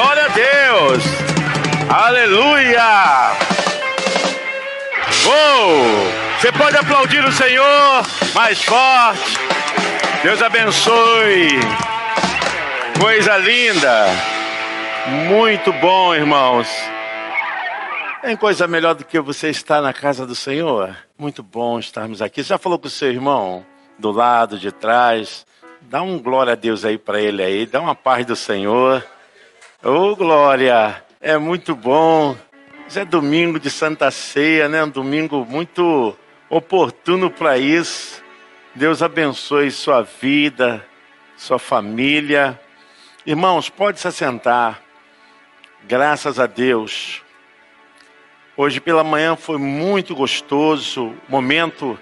Glória a Deus! Aleluia! Uou! Você pode aplaudir o Senhor mais forte. Deus abençoe. Coisa linda. Muito bom, irmãos. Tem coisa melhor do que você estar na casa do Senhor? Muito bom estarmos aqui. Você já falou com o seu irmão do lado, de trás? Dá um glória a Deus aí para ele aí. Dá uma paz do Senhor. Ô, oh, glória! É muito bom. Hoje é domingo de Santa Ceia, né? Um domingo muito oportuno para isso. Deus abençoe sua vida, sua família. Irmãos, pode se assentar. Graças a Deus. Hoje pela manhã foi muito gostoso momento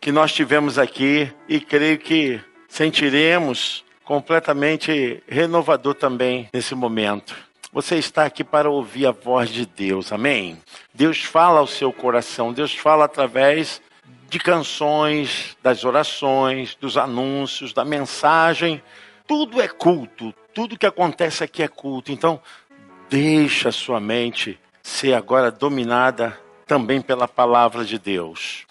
que nós tivemos aqui e creio que sentiremos completamente renovador também nesse momento. Você está aqui para ouvir a voz de Deus, amém? Deus fala ao seu coração, Deus fala através de canções, das orações, dos anúncios, da mensagem. Tudo é culto, tudo que acontece aqui é culto. Então, deixa a sua mente ser agora dominada também pela palavra de Deus.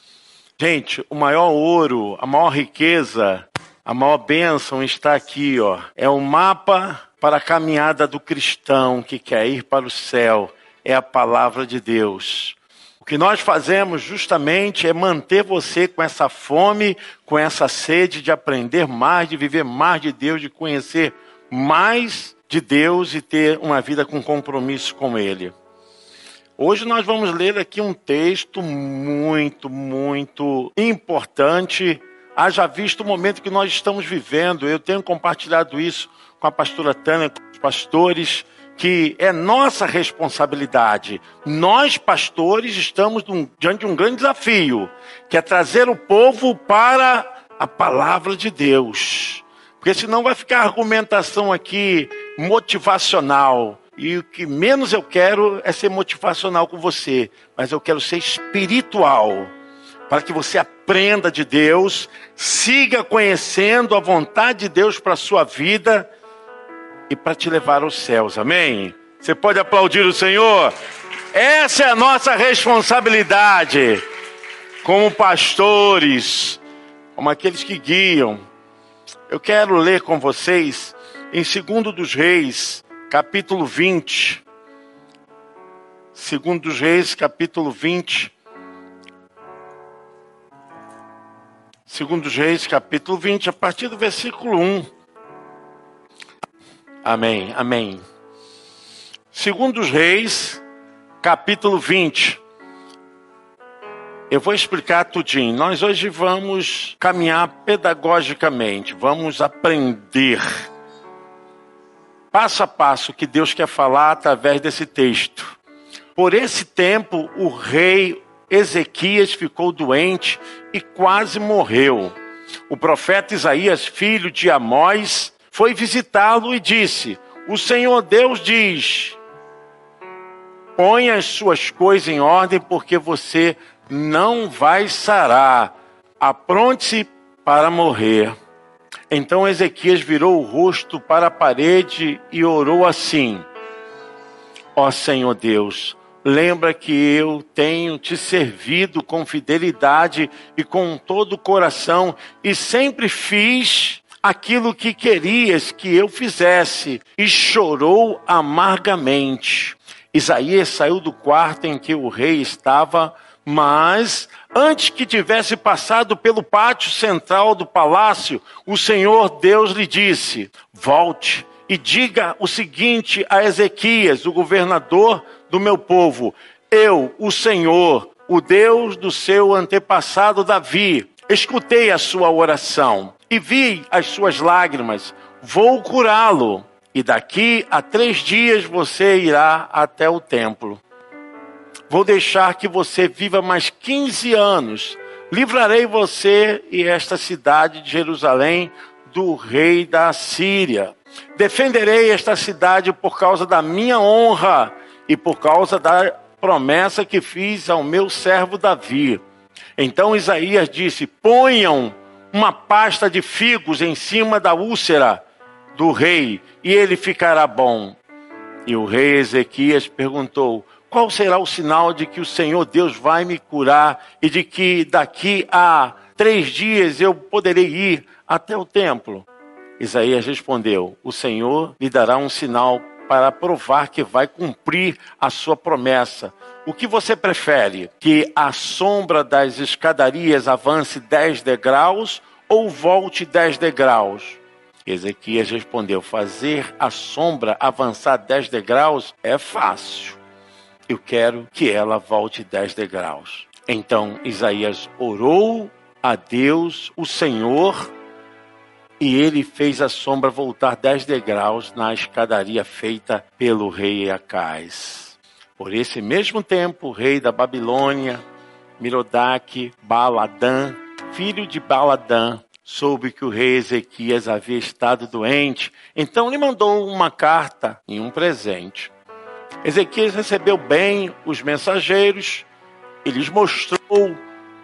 Gente, o maior ouro, a maior riqueza, a maior bênção está aqui, ó. É o mapa para a caminhada do cristão que quer ir para o céu. É a palavra de Deus. O que nós fazemos justamente é manter você com essa fome, com essa sede de aprender mais, de viver mais de Deus, de conhecer mais de Deus e ter uma vida com compromisso com Ele. Hoje nós vamos ler aqui um texto muito, muito importante. Haja visto o momento que nós estamos vivendo. Eu tenho compartilhado isso com a pastora Tânia, com os pastores, que é nossa responsabilidade. Nós, pastores, estamos diante de um grande desafio, que é trazer o povo para a palavra de Deus. Porque senão vai ficar argumentação aqui motivacional. E o que menos eu quero é ser motivacional com você, mas eu quero ser espiritual, para que você aprenda de Deus, siga conhecendo a vontade de Deus para a sua vida e para te levar aos céus. Amém? Você pode aplaudir o Senhor? Essa é a nossa responsabilidade como pastores, como aqueles que guiam. Eu quero ler com vocês em 2 dos Reis, capítulo 20. Segundo dos Reis, capítulo 20. Segundo Reis, capítulo 20, a partir do versículo 1. Amém, amém. Segundo Reis, capítulo 20. Eu vou explicar tudinho. Nós hoje vamos caminhar pedagogicamente, vamos aprender passo a passo que Deus quer falar através desse texto. Por esse tempo, o rei Ezequias ficou doente e quase morreu. O profeta Isaías, filho de Amós, foi visitá-lo e disse: O Senhor Deus diz: Ponha as suas coisas em ordem, porque você não vai sarar. Apronte-se para morrer. Então Ezequias virou o rosto para a parede e orou assim: Ó Senhor Deus, lembra que eu tenho te servido com fidelidade e com todo o coração e sempre fiz aquilo que querias que eu fizesse e chorou amargamente. Isaías saiu do quarto em que o rei estava, mas Antes que tivesse passado pelo pátio central do palácio, o Senhor Deus lhe disse: Volte e diga o seguinte a Ezequias, o governador do meu povo: Eu, o Senhor, o Deus do seu antepassado Davi, escutei a sua oração e vi as suas lágrimas. Vou curá-lo. E daqui a três dias você irá até o templo. Vou deixar que você viva mais 15 anos. Livrarei você e esta cidade de Jerusalém do rei da Síria. Defenderei esta cidade por causa da minha honra e por causa da promessa que fiz ao meu servo Davi. Então Isaías disse: Ponham uma pasta de figos em cima da úlcera do rei, e ele ficará bom. E o rei Ezequias perguntou: Qual será o sinal de que o Senhor Deus vai me curar e de que daqui a três dias eu poderei ir até o templo? Isaías respondeu: O Senhor lhe dará um sinal para provar que vai cumprir a sua promessa. O que você prefere? Que a sombra das escadarias avance dez degraus ou volte dez degraus? Ezequias respondeu: Fazer a sombra avançar dez degraus é fácil. Eu quero que ela volte dez degraus. Então Isaías orou a Deus, o Senhor, e ele fez a sombra voltar dez degraus na escadaria feita pelo rei Acais. Por esse mesmo tempo, o rei da Babilônia, Mirodac Baladã, filho de Baladã, soube que o rei Ezequias havia estado doente, então lhe mandou uma carta e um presente. Ezequias recebeu bem os mensageiros e lhes mostrou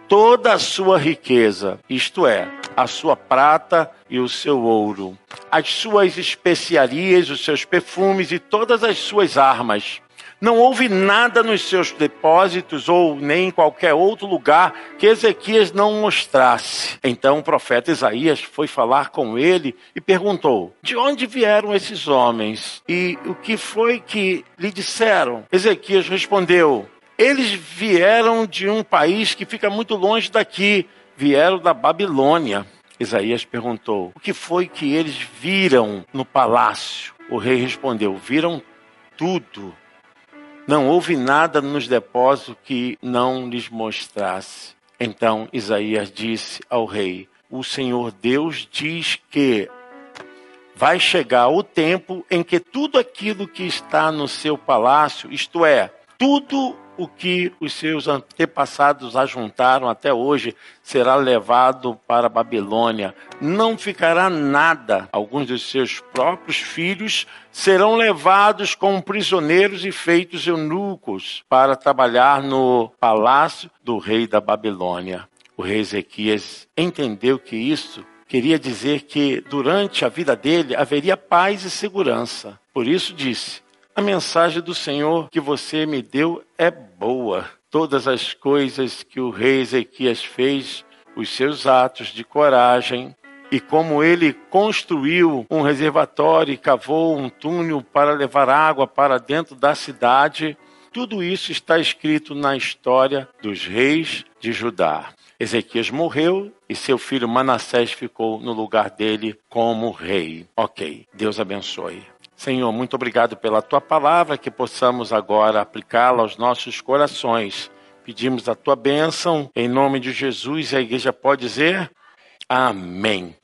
toda a sua riqueza, isto é, a sua prata e o seu ouro, as suas especiarias, os seus perfumes e todas as suas armas. Não houve nada nos seus depósitos ou nem em qualquer outro lugar que Ezequias não mostrasse. Então o profeta Isaías foi falar com ele e perguntou: De onde vieram esses homens? E o que foi que lhe disseram? Ezequias respondeu: Eles vieram de um país que fica muito longe daqui, vieram da Babilônia. Isaías perguntou: O que foi que eles viram no palácio? O rei respondeu: Viram tudo não houve nada nos depósitos que não lhes mostrasse. Então Isaías disse ao rei: O Senhor Deus diz que vai chegar o tempo em que tudo aquilo que está no seu palácio, isto é, tudo o que os seus antepassados ajuntaram até hoje será levado para a Babilônia. Não ficará nada. Alguns dos seus próprios filhos serão levados como prisioneiros e feitos eunucos para trabalhar no palácio do rei da Babilônia. O rei Ezequias entendeu que isso queria dizer que durante a vida dele haveria paz e segurança. Por isso disse: a mensagem do Senhor que você me deu é boa. Todas as coisas que o rei Ezequias fez, os seus atos de coragem, e como ele construiu um reservatório e cavou um túnel para levar água para dentro da cidade, tudo isso está escrito na história dos reis de Judá. Ezequias morreu e seu filho Manassés ficou no lugar dele como rei. Ok, Deus abençoe. Senhor, muito obrigado pela tua palavra, que possamos agora aplicá-la aos nossos corações. Pedimos a tua bênção em nome de Jesus e a igreja pode dizer amém.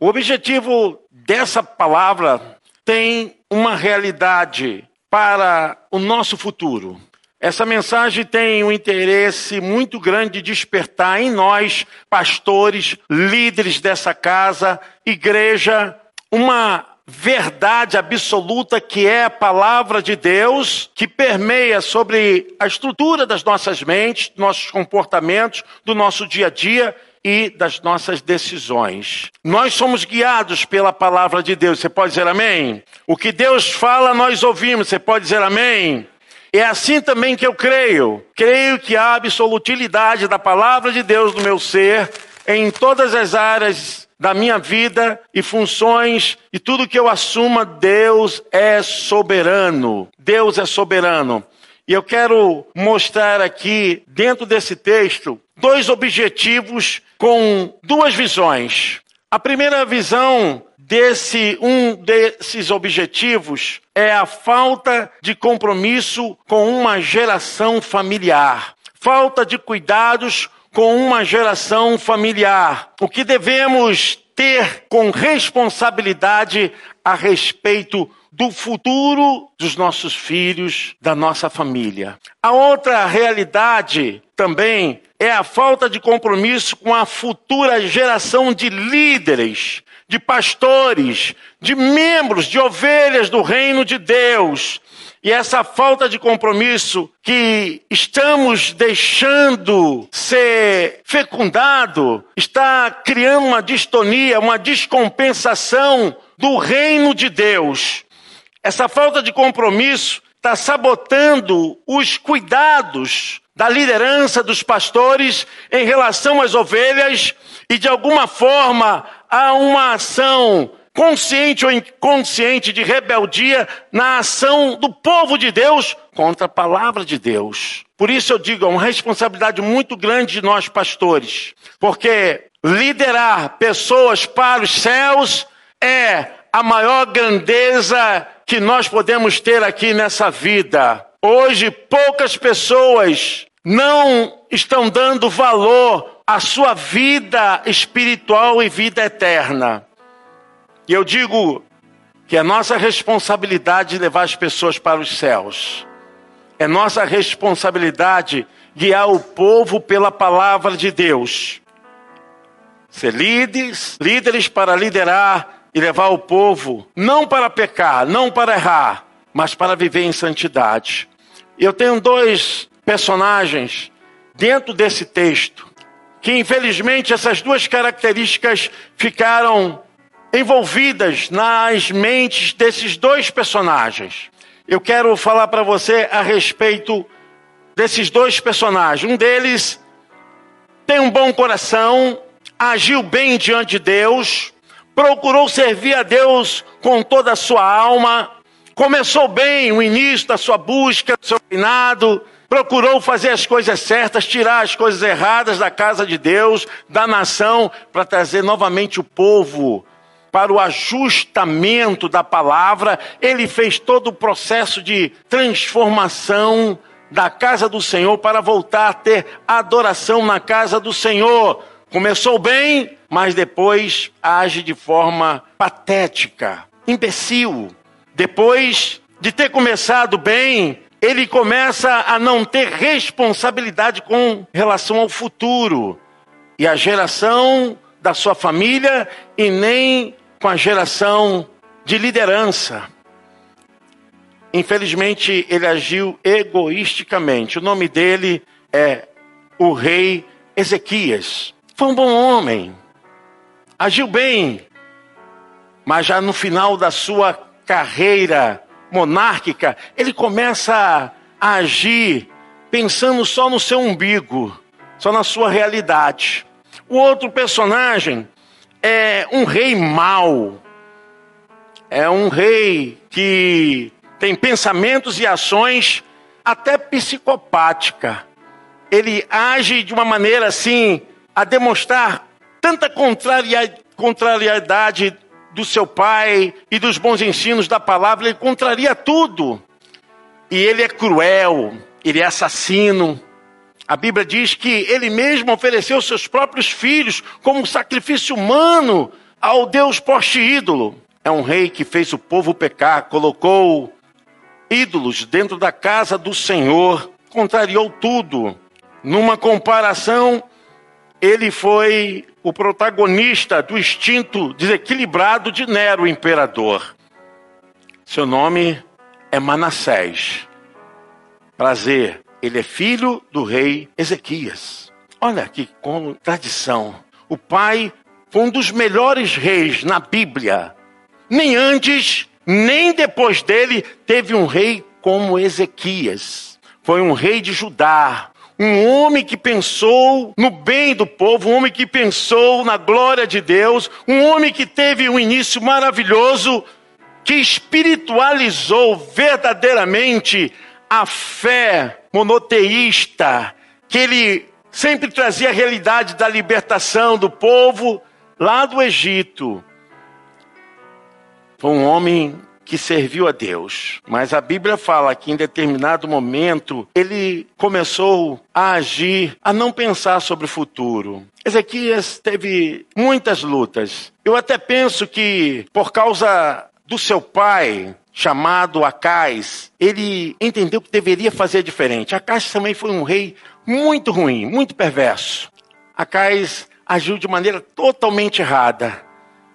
O objetivo dessa palavra tem uma realidade para o nosso futuro. Essa mensagem tem um interesse muito grande de despertar em nós, pastores, líderes dessa casa, igreja, uma verdade absoluta que é a palavra de Deus, que permeia sobre a estrutura das nossas mentes, nossos comportamentos, do nosso dia a dia e das nossas decisões. Nós somos guiados pela palavra de Deus. Você pode dizer amém? O que Deus fala, nós ouvimos. Você pode dizer amém? É assim também que eu creio. Creio que há absolutilidade da palavra de Deus no meu ser em todas as áreas da minha vida e funções e tudo que eu assuma, Deus é soberano. Deus é soberano. E eu quero mostrar aqui, dentro desse texto, dois objetivos com duas visões. A primeira visão desse um desses objetivos é a falta de compromisso com uma geração familiar. Falta de cuidados com uma geração familiar. O que devemos ter com responsabilidade a respeito do futuro dos nossos filhos, da nossa família. A outra realidade também é a falta de compromisso com a futura geração de líderes, de pastores, de membros, de ovelhas do reino de Deus e essa falta de compromisso que estamos deixando ser fecundado está criando uma distonia, uma descompensação do reino de Deus. Essa falta de compromisso está sabotando os cuidados da liderança dos pastores em relação às ovelhas e, de alguma forma, há uma ação consciente ou inconsciente de rebeldia na ação do povo de Deus contra a palavra de Deus. Por isso eu digo, é uma responsabilidade muito grande de nós pastores, porque liderar pessoas para os céus é a maior grandeza que nós podemos ter aqui nessa vida. Hoje, poucas pessoas não estão dando valor à sua vida espiritual e vida eterna. E eu digo que é nossa responsabilidade levar as pessoas para os céus. É nossa responsabilidade guiar o povo pela palavra de Deus. Ser líderes, líderes para liderar e levar o povo, não para pecar, não para errar, mas para viver em santidade. Eu tenho dois personagens dentro desse texto que, infelizmente, essas duas características ficaram envolvidas nas mentes desses dois personagens. Eu quero falar para você a respeito desses dois personagens. Um deles tem um bom coração, agiu bem diante de Deus, procurou servir a Deus com toda a sua alma, começou bem o início da sua busca, do seu reinado, procurou fazer as coisas certas, tirar as coisas erradas da casa de Deus, da nação, para trazer novamente o povo para o ajustamento da palavra, ele fez todo o processo de transformação da casa do Senhor para voltar a ter adoração na casa do Senhor. Começou bem, mas depois age de forma patética, imbecil. Depois de ter começado bem, ele começa a não ter responsabilidade com relação ao futuro e a geração da sua família e nem com a geração de liderança. Infelizmente, ele agiu egoisticamente. O nome dele é o rei Ezequias. Foi um bom homem, agiu bem, mas já no final da sua carreira monárquica, ele começa a agir pensando só no seu umbigo, só na sua realidade. O outro personagem é um rei mau, é um rei que tem pensamentos e ações até psicopática. Ele age de uma maneira assim a demonstrar tanta contrariedade do seu pai e dos bons ensinos da palavra, ele contraria tudo. E ele é cruel, ele é assassino, a Bíblia diz que ele mesmo ofereceu seus próprios filhos como sacrifício humano ao Deus poste ídolo. É um rei que fez o povo pecar, colocou ídolos dentro da casa do Senhor, contrariou tudo. Numa comparação, ele foi o protagonista do instinto desequilibrado de Nero, imperador. Seu nome é Manassés. Prazer, ele é filho do rei Ezequias. Olha que contradição. O pai foi um dos melhores reis na Bíblia. Nem antes, nem depois dele teve um rei como Ezequias. Foi um rei de Judá, um homem que pensou no bem do povo, um homem que pensou na glória de Deus, um homem que teve um início maravilhoso, que espiritualizou verdadeiramente a fé monoteísta, que ele sempre trazia a realidade da libertação do povo lá do Egito. Foi um homem que serviu a Deus. Mas a Bíblia fala que em determinado momento ele começou a agir, a não pensar sobre o futuro. Ezequias teve muitas lutas. Eu até penso que por causa do seu pai, chamado Acais, ele entendeu que deveria fazer diferente. Acais também foi um rei muito ruim, muito perverso. Acais agiu de maneira totalmente errada,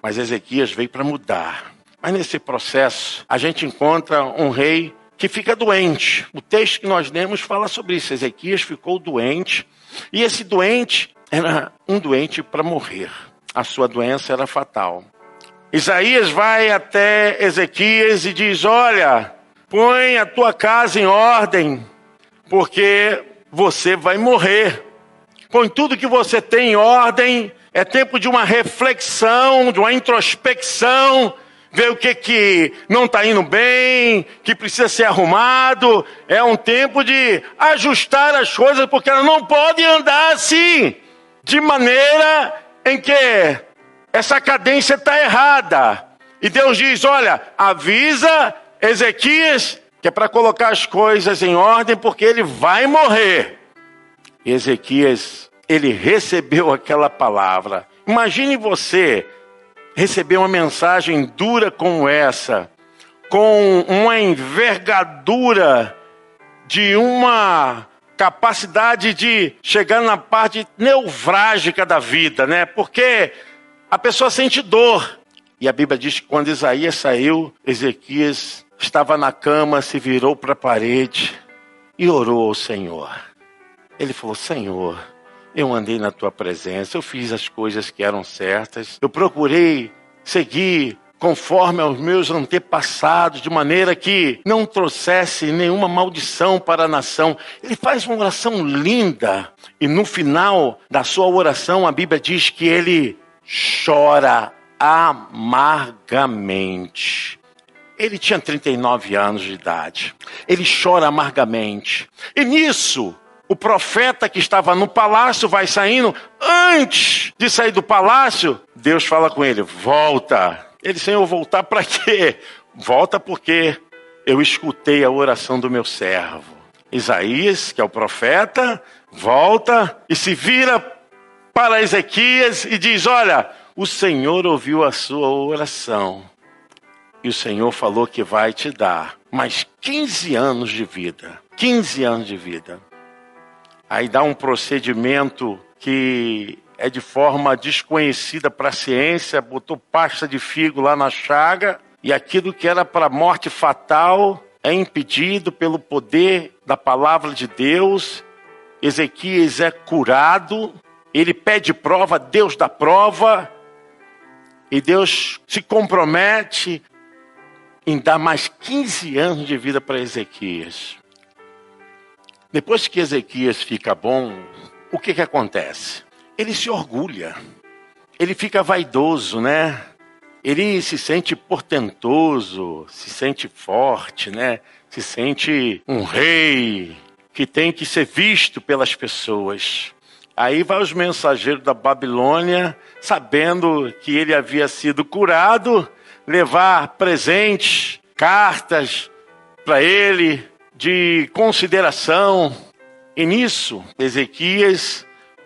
mas Ezequias veio para mudar. Mas nesse processo, a gente encontra um rei que fica doente. O texto que nós lemos fala sobre isso. Ezequias ficou doente, e esse doente era um doente para morrer. A sua doença era fatal. Isaías vai até Ezequias e diz: Olha, põe a tua casa em ordem, porque você vai morrer. Põe tudo que você tem em ordem. É tempo de uma reflexão, de uma introspecção, ver o que, que não está indo bem, que precisa ser arrumado. É um tempo de ajustar as coisas, porque elas não podem andar assim, de maneira em que essa cadência está errada. E Deus diz: olha, avisa Ezequias que é para colocar as coisas em ordem, porque ele vai morrer. E Ezequias, ele recebeu aquela palavra. Imagine você receber uma mensagem dura como essa, com uma envergadura de uma capacidade de chegar na parte neurálgica da vida, né? Porque a pessoa sente dor. E a Bíblia diz que quando Isaías saiu, Ezequias estava na cama, se virou para a parede e orou ao Senhor. Ele falou: Senhor, eu andei na tua presença, eu fiz as coisas que eram certas, eu procurei seguir conforme aos meus antepassados, de maneira que não trouxesse nenhuma maldição para a nação. Ele faz uma oração linda, e no final da sua oração, a Bíblia diz que ele chora amargamente. Ele tinha 39 anos de idade. Ele chora amargamente. E nisso, o profeta que estava no palácio vai saindo. Antes de sair do palácio, Deus fala com ele: Volta. Ele, Senhor, voltar para quê? Volta porque eu escutei a oração do meu servo. Isaías, que é o profeta, volta e se vira para Ezequias e diz: Olha, o Senhor ouviu a sua oração e o Senhor falou que vai te dar mais 15 anos de vida. 15 anos de vida. Aí dá um procedimento que é de forma desconhecida para a ciência, botou pasta de figo lá na chaga e aquilo que era para morte fatal é impedido pelo poder da palavra de Deus. Ezequias é curado ele pede prova, Deus dá prova, e Deus se compromete em dar mais 15 anos de vida para Ezequias. Depois que Ezequias fica bom, o que, que acontece? Ele se orgulha, ele fica vaidoso, né? Ele se sente portentoso, se sente forte, né? Se sente um rei que tem que ser visto pelas pessoas. Aí vai os mensageiros da Babilônia, sabendo que ele havia sido curado, levar presentes, cartas para ele de consideração. E nisso, Ezequias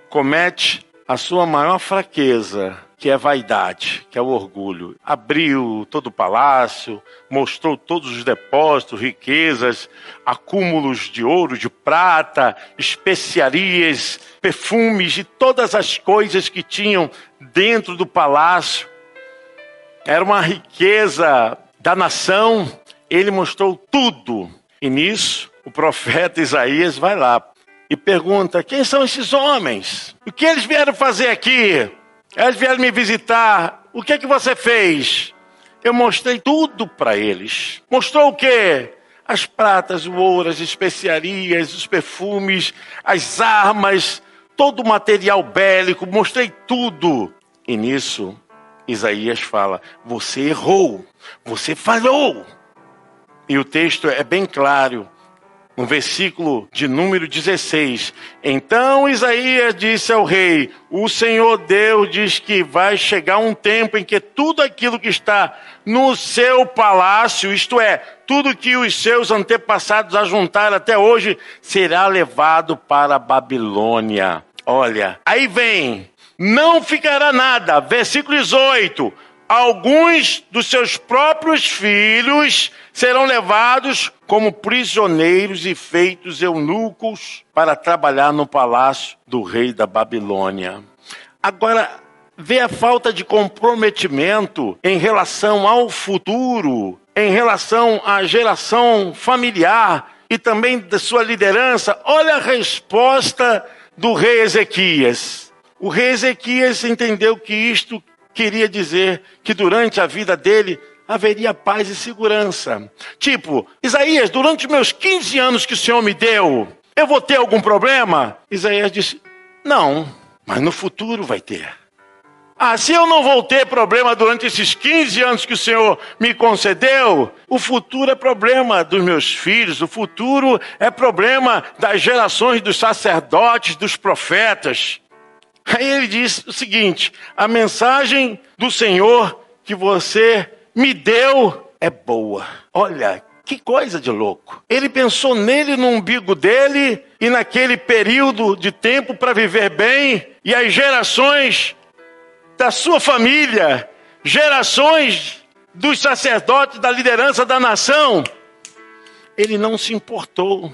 comete a sua maior fraqueza, que é vaidade, que é o orgulho. Abriu todo o palácio, mostrou todos os depósitos, riquezas, acúmulos de ouro, de prata, especiarias, perfumes e todas as coisas que tinham dentro do palácio. Era uma riqueza da nação. Ele mostrou tudo. E nisso, o profeta Isaías vai lá e pergunta: quem são esses homens? O que eles vieram fazer aqui? Eles vieram me visitar. O que é que você fez? Eu mostrei tudo para eles. Mostrou o quê? As pratas, o ouro, as especiarias, os perfumes, as armas, todo o material bélico, mostrei tudo. E nisso, Isaías fala: Você errou, você falhou. E o texto é bem claro no versículo de número 16. Então Isaías disse ao rei: O Senhor Deus diz que vai chegar um tempo em que tudo aquilo que está no seu palácio, isto é, tudo que os seus antepassados ajuntaram até hoje, será levado para a Babilônia. Olha, aí vem, não ficará nada. Versículo 18 alguns dos seus próprios filhos serão levados como prisioneiros e feitos eunucos para trabalhar no palácio do rei da Babilônia. Agora, vê a falta de comprometimento em relação ao futuro, em relação à geração familiar e também da sua liderança. Olha a resposta do rei Ezequias. O rei Ezequias entendeu que isto queria dizer que durante a vida dele haveria paz e segurança. Tipo, Isaías, durante os meus 15 anos que o Senhor me deu, eu vou ter algum problema? Isaías disse: Não, mas no futuro vai ter. Ah, se eu não vou ter problema durante esses 15 anos que o Senhor me concedeu, o futuro é problema dos meus filhos, o futuro é problema das gerações dos sacerdotes, dos profetas. Aí ele diz o seguinte: a mensagem do Senhor que você me deu é boa. Olha, que coisa de louco. Ele pensou nele no umbigo dele e naquele período de tempo para viver bem, e as gerações da sua família, gerações dos sacerdotes, da liderança da nação, ele não se importou,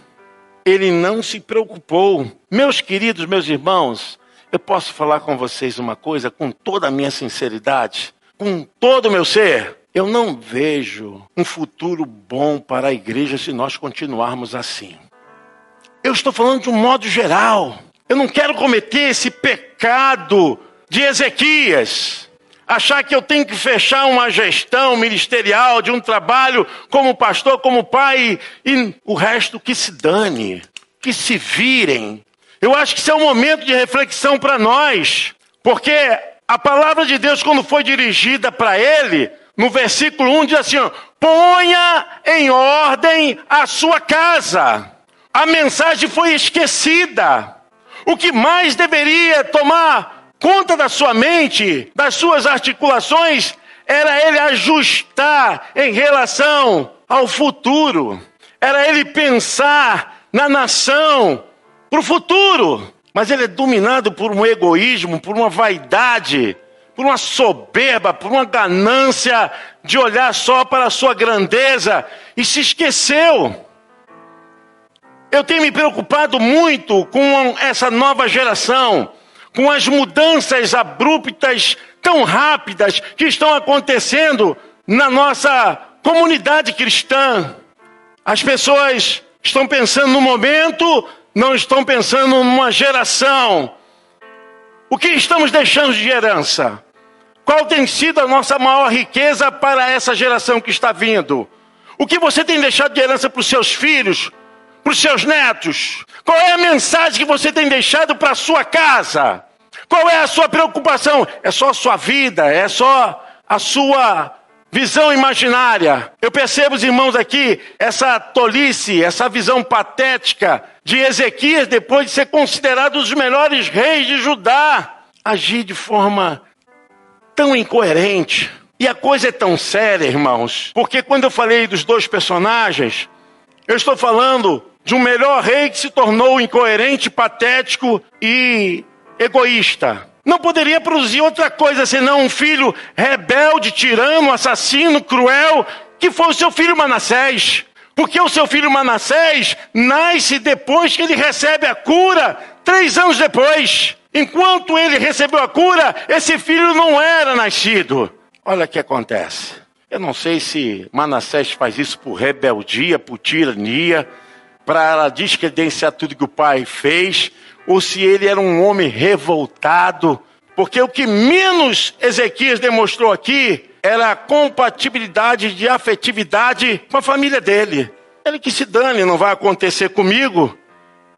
ele não se preocupou. Meus queridos, meus irmãos, eu posso falar com vocês uma coisa com toda a minha sinceridade, com todo o meu ser. Eu não vejo um futuro bom para a igreja se nós continuarmos assim. Eu estou falando de um modo geral. Eu não quero cometer esse pecado de Ezequias, achar que eu tenho que fechar uma gestão ministerial de um trabalho como pastor, como pai, e o resto que se dane, que se virem. Eu acho que isso é um momento de reflexão para nós, porque a palavra de Deus, quando foi dirigida para ele, no versículo 1 diz assim: ó, ponha em ordem a sua casa. A mensagem foi esquecida. O que mais deveria tomar conta da sua mente, das suas articulações, era ele ajustar em relação ao futuro, era ele pensar na nação para o futuro. Mas ele é dominado por um egoísmo, por uma vaidade, por uma soberba, por uma ganância de olhar só para a sua grandeza e se esqueceu. Eu tenho me preocupado muito com essa nova geração com as mudanças abruptas tão rápidas que estão acontecendo na nossa comunidade cristã. As pessoas estão pensando no momento, não estão pensando numa geração. O que estamos deixando de herança? Qual tem sido a nossa maior riqueza para essa geração que está vindo? O que você tem deixado de herança para os seus filhos, para os seus netos? Qual é a mensagem que você tem deixado para a sua casa? Qual é a sua preocupação? É só a sua vida, é só a sua visão imaginária. Eu percebo, os irmãos, aqui, essa tolice, essa visão patética de Ezequias, depois de ser considerado um dos melhores reis de Judá, agir de forma tão incoerente. E a coisa é tão séria, irmãos, porque quando eu falei dos dois personagens, eu estou falando de um melhor rei que se tornou incoerente, patético e egoísta. Não poderia produzir outra coisa senão um filho rebelde, tirano, assassino, cruel, que foi o seu filho Manassés. Porque o seu filho Manassés nasce depois que ele recebe a cura, três anos depois. Enquanto ele recebeu a cura, esse filho não era nascido. Olha o que acontece. Eu não sei se Manassés faz isso por rebeldia, por tirania, para descredenciar tudo que o pai fez, ou se ele era um homem revoltado, porque o que menos Ezequias demonstrou aqui era a compatibilidade de afetividade com a família dele. Ele que se dane, não vai acontecer comigo.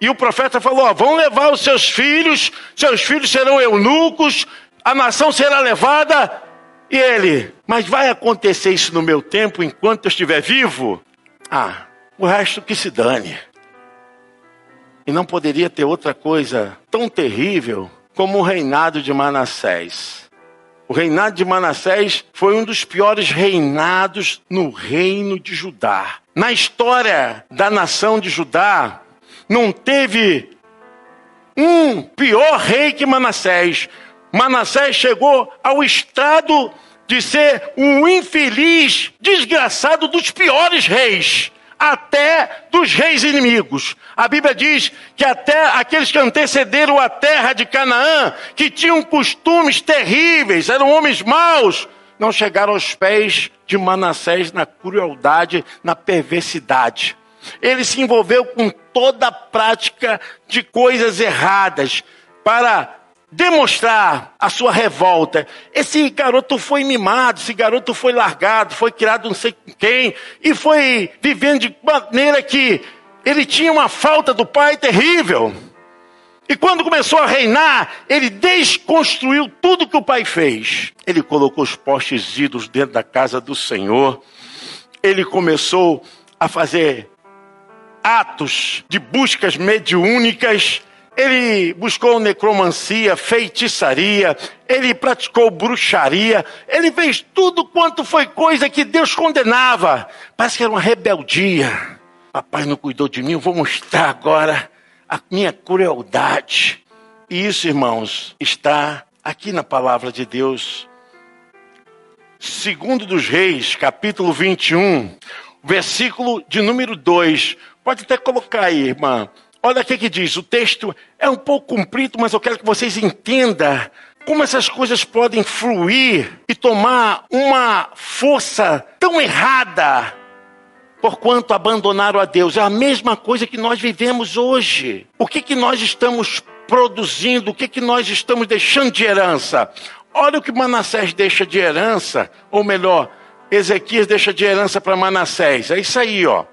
E o profeta falou: ó, vão levar os seus filhos, seus filhos serão eunucos, a nação será levada. E ele, mas vai acontecer isso no meu tempo enquanto eu estiver vivo? Ah, o resto que se dane. E não poderia ter outra coisa tão terrível como o reinado de Manassés. O reinado de Manassés foi um dos piores reinados no reino de Judá. Na história da nação de Judá, não teve um pior rei que Manassés. Manassés chegou ao estado de ser um infeliz, desgraçado dos piores reis até dos reis inimigos. A Bíblia diz que até aqueles que antecederam a terra de Canaã, que tinham costumes terríveis, eram homens maus, não chegaram aos pés de Manassés na crueldade, na perversidade. Ele se envolveu com toda a prática de coisas erradas para demonstrar a sua revolta. Esse garoto foi mimado, esse garoto foi largado, foi criado não sei quem, e foi vivendo de maneira que ele tinha uma falta do pai terrível. E quando começou a reinar, ele desconstruiu tudo que o pai fez. Ele colocou os postes ídolos dentro da casa do Senhor. Ele começou a fazer atos de buscas mediúnicas. Ele buscou necromancia, feitiçaria, ele praticou bruxaria, ele fez tudo quanto foi coisa que Deus condenava. Parece que era uma rebeldia. Papai não cuidou de mim, eu vou mostrar agora a minha crueldade. E isso, irmãos, está aqui na palavra de Deus. Segundo dos Reis, capítulo 21, versículo de número 2. Pode até colocar aí, irmã. Olha o que diz. O texto é um pouco comprido, mas eu quero que vocês entendam como essas coisas podem fluir e tomar uma força tão errada porquanto abandonaram a Deus. É a mesma coisa que nós vivemos hoje. O que, que nós estamos produzindo? O que, que nós estamos deixando de herança? Olha o que Manassés deixa de herança, ou melhor, Ezequias deixa de herança para Manassés. É isso aí, ó.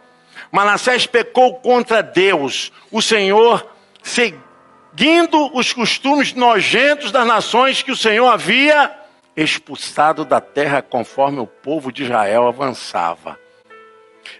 Manassés pecou contra Deus, o Senhor, seguindo os costumes nojentos das nações que o Senhor havia expulsado da terra conforme o povo de Israel avançava.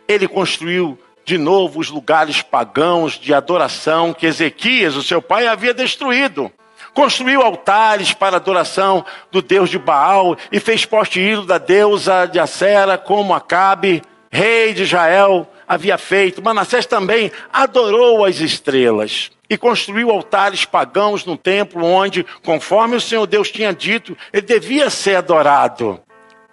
Ele construiu de novo os lugares pagãos de adoração que Ezequias, o seu pai, havia destruído. Construiu altares para adoração do deus de Baal e fez poste ídolo da deusa de Acera, como Acabe, rei de Israel, havia feito. Manassés também adorou as estrelas e construiu altares pagãos no templo onde, conforme o Senhor Deus tinha dito, ele devia ser adorado.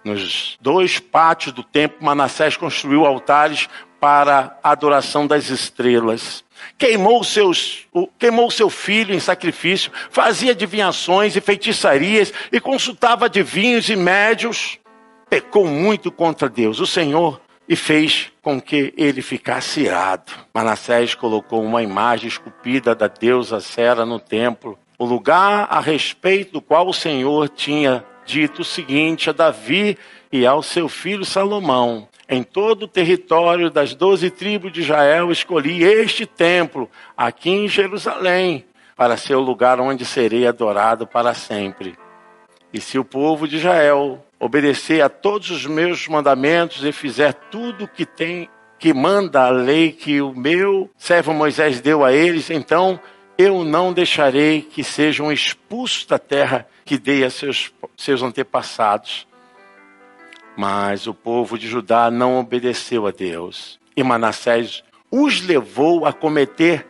Nos dois pátios do templo, Manassés construiu altares para a adoração das estrelas. Queimou, seus, queimou seu filho em sacrifício, fazia adivinhações e feitiçarias e consultava adivinhos e médios. Pecou muito contra Deus, o Senhor, e fez com que ele ficasse irado. Manassés colocou uma imagem esculpida da deusa Sera no templo, o lugar a respeito do qual o Senhor tinha dito o seguinte a Davi e ao seu filho Salomão: Em todo o território das doze tribos de Israel escolhi este templo, aqui em Jerusalém, para ser o lugar onde serei adorado para sempre. E se o povo de Israel obedecer a todos os meus mandamentos e fizer tudo que tem que manda a lei que o meu servo Moisés deu a eles, então eu não deixarei que sejam expulsos da terra que dei a seus, seus antepassados. Mas o povo de Judá não obedeceu a Deus. E Manassés os levou a cometer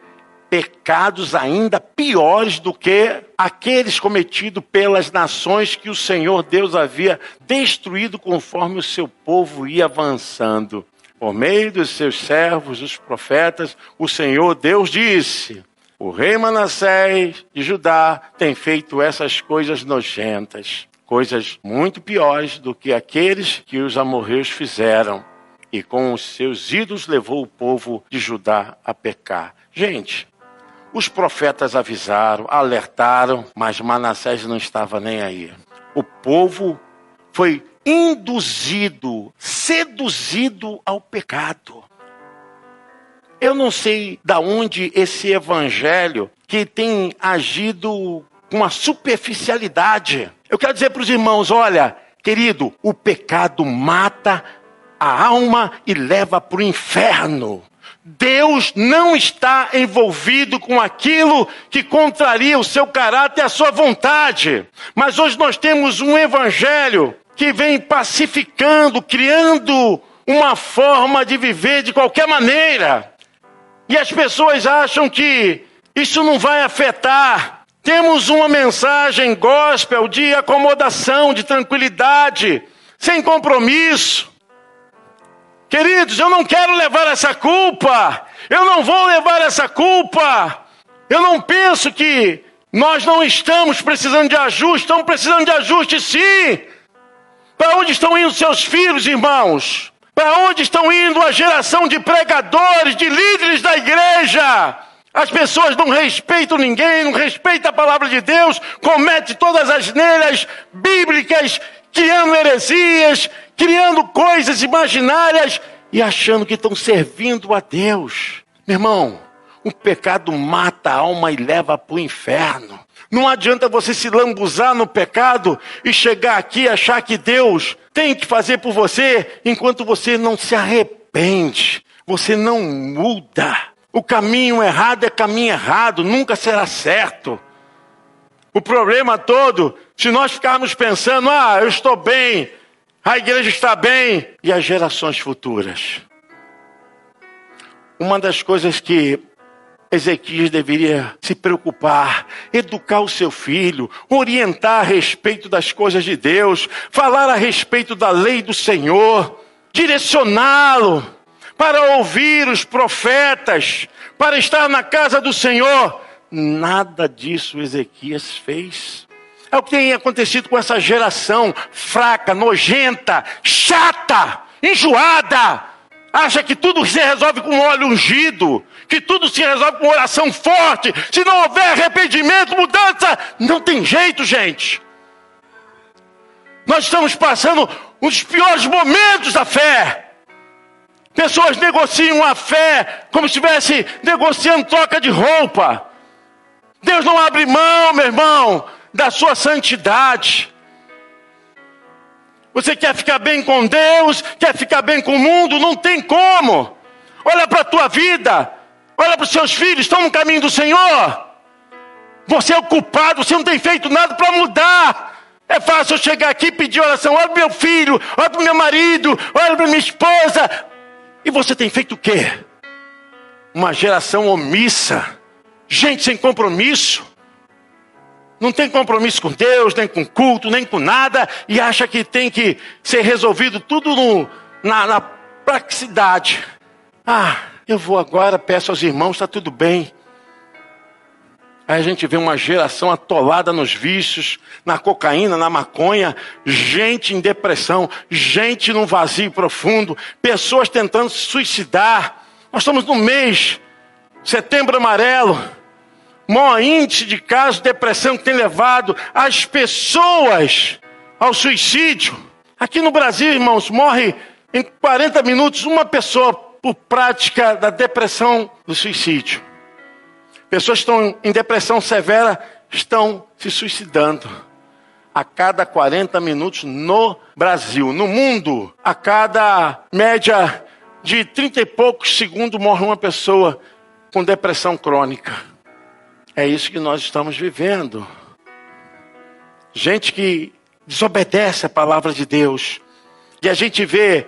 pecados ainda piores do que aqueles cometidos pelas nações que o Senhor Deus havia destruído conforme o seu povo ia avançando. Por meio dos seus servos, os profetas, o Senhor Deus disse: o rei Manassés de Judá tem feito essas coisas nojentas, coisas muito piores do que aqueles que os amorreus fizeram, e com os seus ídolos levou o povo de Judá a pecar. Gente, os profetas avisaram, alertaram, mas Manassés não estava nem aí. O povo foi induzido, seduzido ao pecado. Eu não sei da onde esse evangelho que tem agido com uma superficialidade. Eu quero dizer para os irmãos, olha, querido, o pecado mata a alma e leva para o inferno. Deus não está envolvido com aquilo que contraria o seu caráter e a sua vontade. Mas hoje nós temos um evangelho que vem pacificando, criando uma forma de viver de qualquer maneira. E as pessoas acham que isso não vai afetar. Temos uma mensagem gospel de acomodação, de tranquilidade, sem compromisso. Queridos, eu não quero levar essa culpa. Eu não vou levar essa culpa. Eu não penso que nós não estamos precisando de ajuste, estamos precisando de ajuste sim. Para onde estão indo seus filhos, irmãos? Para onde estão indo a geração de pregadores, de líderes da igreja? As pessoas não respeitam ninguém, não respeitam a palavra de Deus, comete todas as neiras bíblicas, criando heresias, criando coisas imaginárias e achando que estão servindo a Deus. Meu irmão, o pecado mata a alma e leva para o inferno. Não adianta você se lambuzar no pecado e chegar aqui e achar que Deus tem que fazer por você enquanto você não se arrepende, você não muda. O caminho errado é caminho errado, nunca será certo. O problema todo, se nós ficarmos pensando, ah, eu estou bem, a igreja está bem, e as gerações futuras. Uma das coisas que Ezequias deveria se preocupar, educar o seu filho, orientar a respeito das coisas de Deus, falar a respeito da lei do Senhor, direcioná-lo para ouvir os profetas, para estar na casa do Senhor. Nada disso Ezequias fez. É o que tem acontecido com essa geração fraca, nojenta, chata, enjoada. Acha que tudo se resolve com óleo ungido, que tudo se resolve com oração forte. Se não houver arrependimento, mudança, não tem jeito, gente. Nós estamos passando um dos piores momentos da fé. Pessoas negociam a fé como se estivesse negociando troca de roupa. Deus não abre mão, meu irmão, da sua santidade. Você quer ficar bem com Deus, quer ficar bem com o mundo, não tem como. Olha para a tua vida, olha para os seus filhos, estão no caminho do Senhor. Você é o culpado, você não tem feito nada para mudar. É fácil eu chegar aqui e pedir oração. Olha para meu filho, olha para meu marido, olha para minha esposa. E você tem feito o quê? Uma geração omissa, gente sem compromisso. Não tem compromisso com Deus, nem com culto, nem com nada, e acha que tem que ser resolvido tudo no, na, na praticidade. Ah, eu vou agora, peço aos irmãos, está tudo bem. Aí a gente vê uma geração atolada nos vícios, na cocaína, na maconha, gente em depressão, gente num vazio profundo, pessoas tentando se suicidar. Nós estamos no mês, setembro amarelo, maior índice de casos de depressão que tem levado as pessoas ao suicídio. Aqui no Brasil, irmãos, morre em 40 minutos uma pessoa por prática da depressão do suicídio. Pessoas que estão em depressão severa estão se suicidando. A cada 40 minutos no Brasil. No mundo, a cada média de 30 e poucos segundos morre uma pessoa com depressão crônica. É isso que nós estamos vivendo. Gente que desobedece a palavra de Deus. E a gente vê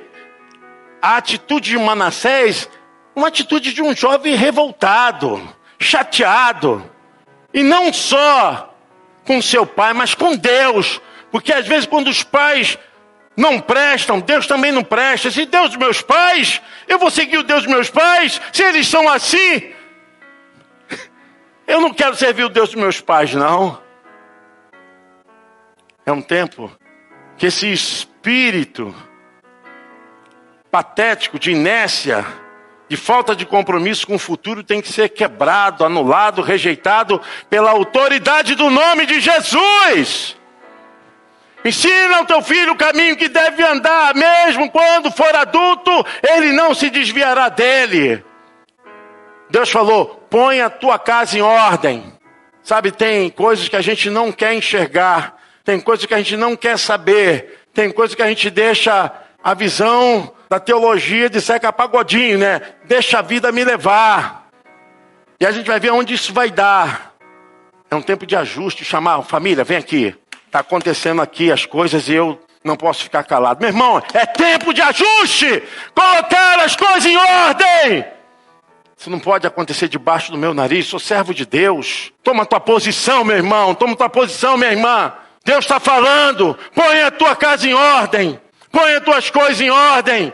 a atitude de Manassés, uma atitude de um jovem revoltado chateado. E não só com seu pai, mas com Deus. Porque às vezes, quando os pais não prestam, Deus também não presta. Se Deus dos meus pais, eu vou seguir o Deus dos meus pais. Se eles são assim, eu não quero servir o Deus dos meus pais, não. É um tempo que esse espírito patético de inércia de falta de compromisso com o futuro tem que ser quebrado, anulado, rejeitado pela autoridade do nome de Jesus. Ensina ao teu filho o caminho que deve andar, mesmo quando for adulto, ele não se desviará dele. Deus falou: põe a tua casa em ordem. Sabe, tem coisas que a gente não quer enxergar, tem coisas que a gente não quer saber, tem coisas que a gente deixa a visão da teologia de Zeca Pagodinho, né? Deixa a vida me levar. E a gente vai ver onde isso vai dar. É um tempo de ajuste, chamar, família, vem aqui. Está acontecendo aqui as coisas e eu não posso ficar calado. Meu irmão, é tempo de ajuste! Colocar as coisas em ordem! Isso não pode acontecer debaixo do meu nariz, sou servo de Deus. Toma tua posição, meu irmão, toma tua posição, minha irmã. Deus está falando, põe a tua casa em ordem, põe as tuas coisas em ordem.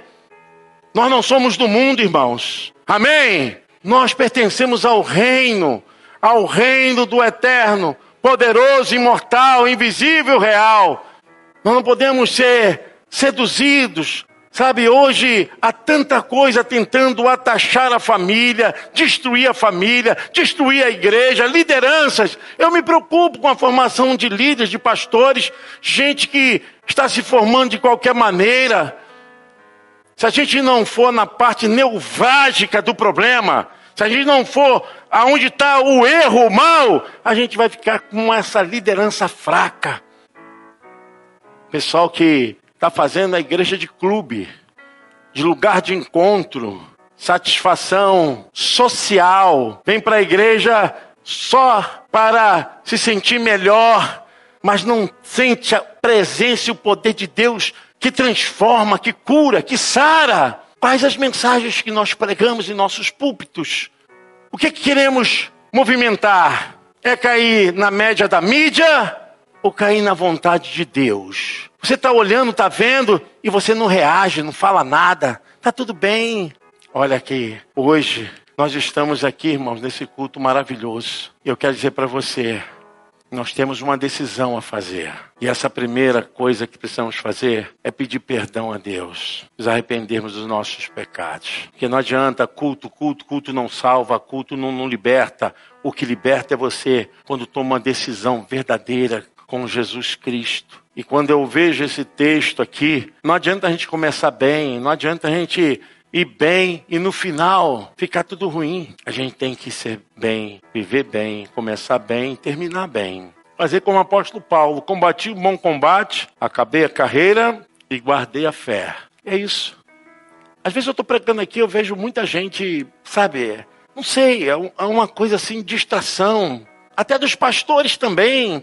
Nós não somos do mundo, irmãos. Amém? Nós pertencemos ao reino, ao reino do eterno, poderoso, imortal, invisível, real. Nós não podemos ser seduzidos Sabe, hoje há tanta coisa tentando atachar a família, destruir a família, destruir a igreja, lideranças. Eu me preocupo com a formação de líderes, de pastores, gente que está se formando de qualquer maneira. Se a gente não for na parte neurálgica do problema, se a gente não for aonde está o erro, o mal, a gente vai ficar com essa liderança fraca. Pessoal que está fazendo a igreja de clube, de lugar de encontro, satisfação social, vem para a igreja só para se sentir melhor, mas não sente a presença e o poder de Deus que transforma, que cura, que sara. Quais as mensagens que nós pregamos em nossos púlpitos? O que, que queremos movimentar? É cair na média da mídia ou cair na vontade de Deus? Você está olhando, está vendo e você não reage, não fala nada. Está tudo bem. Olha aqui, hoje nós estamos aqui, irmãos, nesse culto maravilhoso. E eu quero dizer para você, nós temos uma decisão a fazer. E essa primeira coisa que precisamos fazer é pedir perdão a Deus, nos arrependermos dos nossos pecados. Porque não adianta culto, culto, culto não salva, culto não, não liberta. O que liberta é você quando toma uma decisão verdadeira com Jesus Cristo. E quando eu vejo esse texto aqui, não adianta a gente começar bem, não adianta a gente ir bem e no final ficar tudo ruim. A gente tem que ser bem, viver bem, começar bem, terminar bem. Fazer como o apóstolo Paulo: combati o bom combate, acabei a carreira e guardei a fé. É isso. Às vezes eu estou pregando aqui, eu vejo muita gente, sabe, não sei, é, é uma coisa assim, distração. Até dos pastores também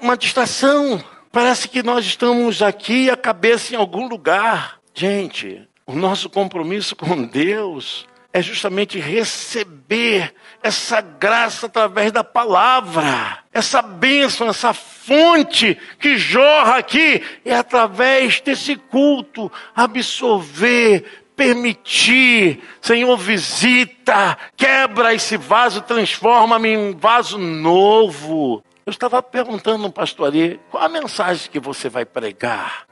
uma distração. Parece que nós estamos aqui a cabeça em algum lugar. Gente, o nosso compromisso com Deus é justamente receber essa graça através da palavra. Essa bênção, essa fonte que jorra aqui é através desse culto absorver, permitir. Senhor, visita, quebra esse vaso, transforma-me em vaso novo. Eu estava perguntando no pastor ali, qual a mensagem que você vai pregar?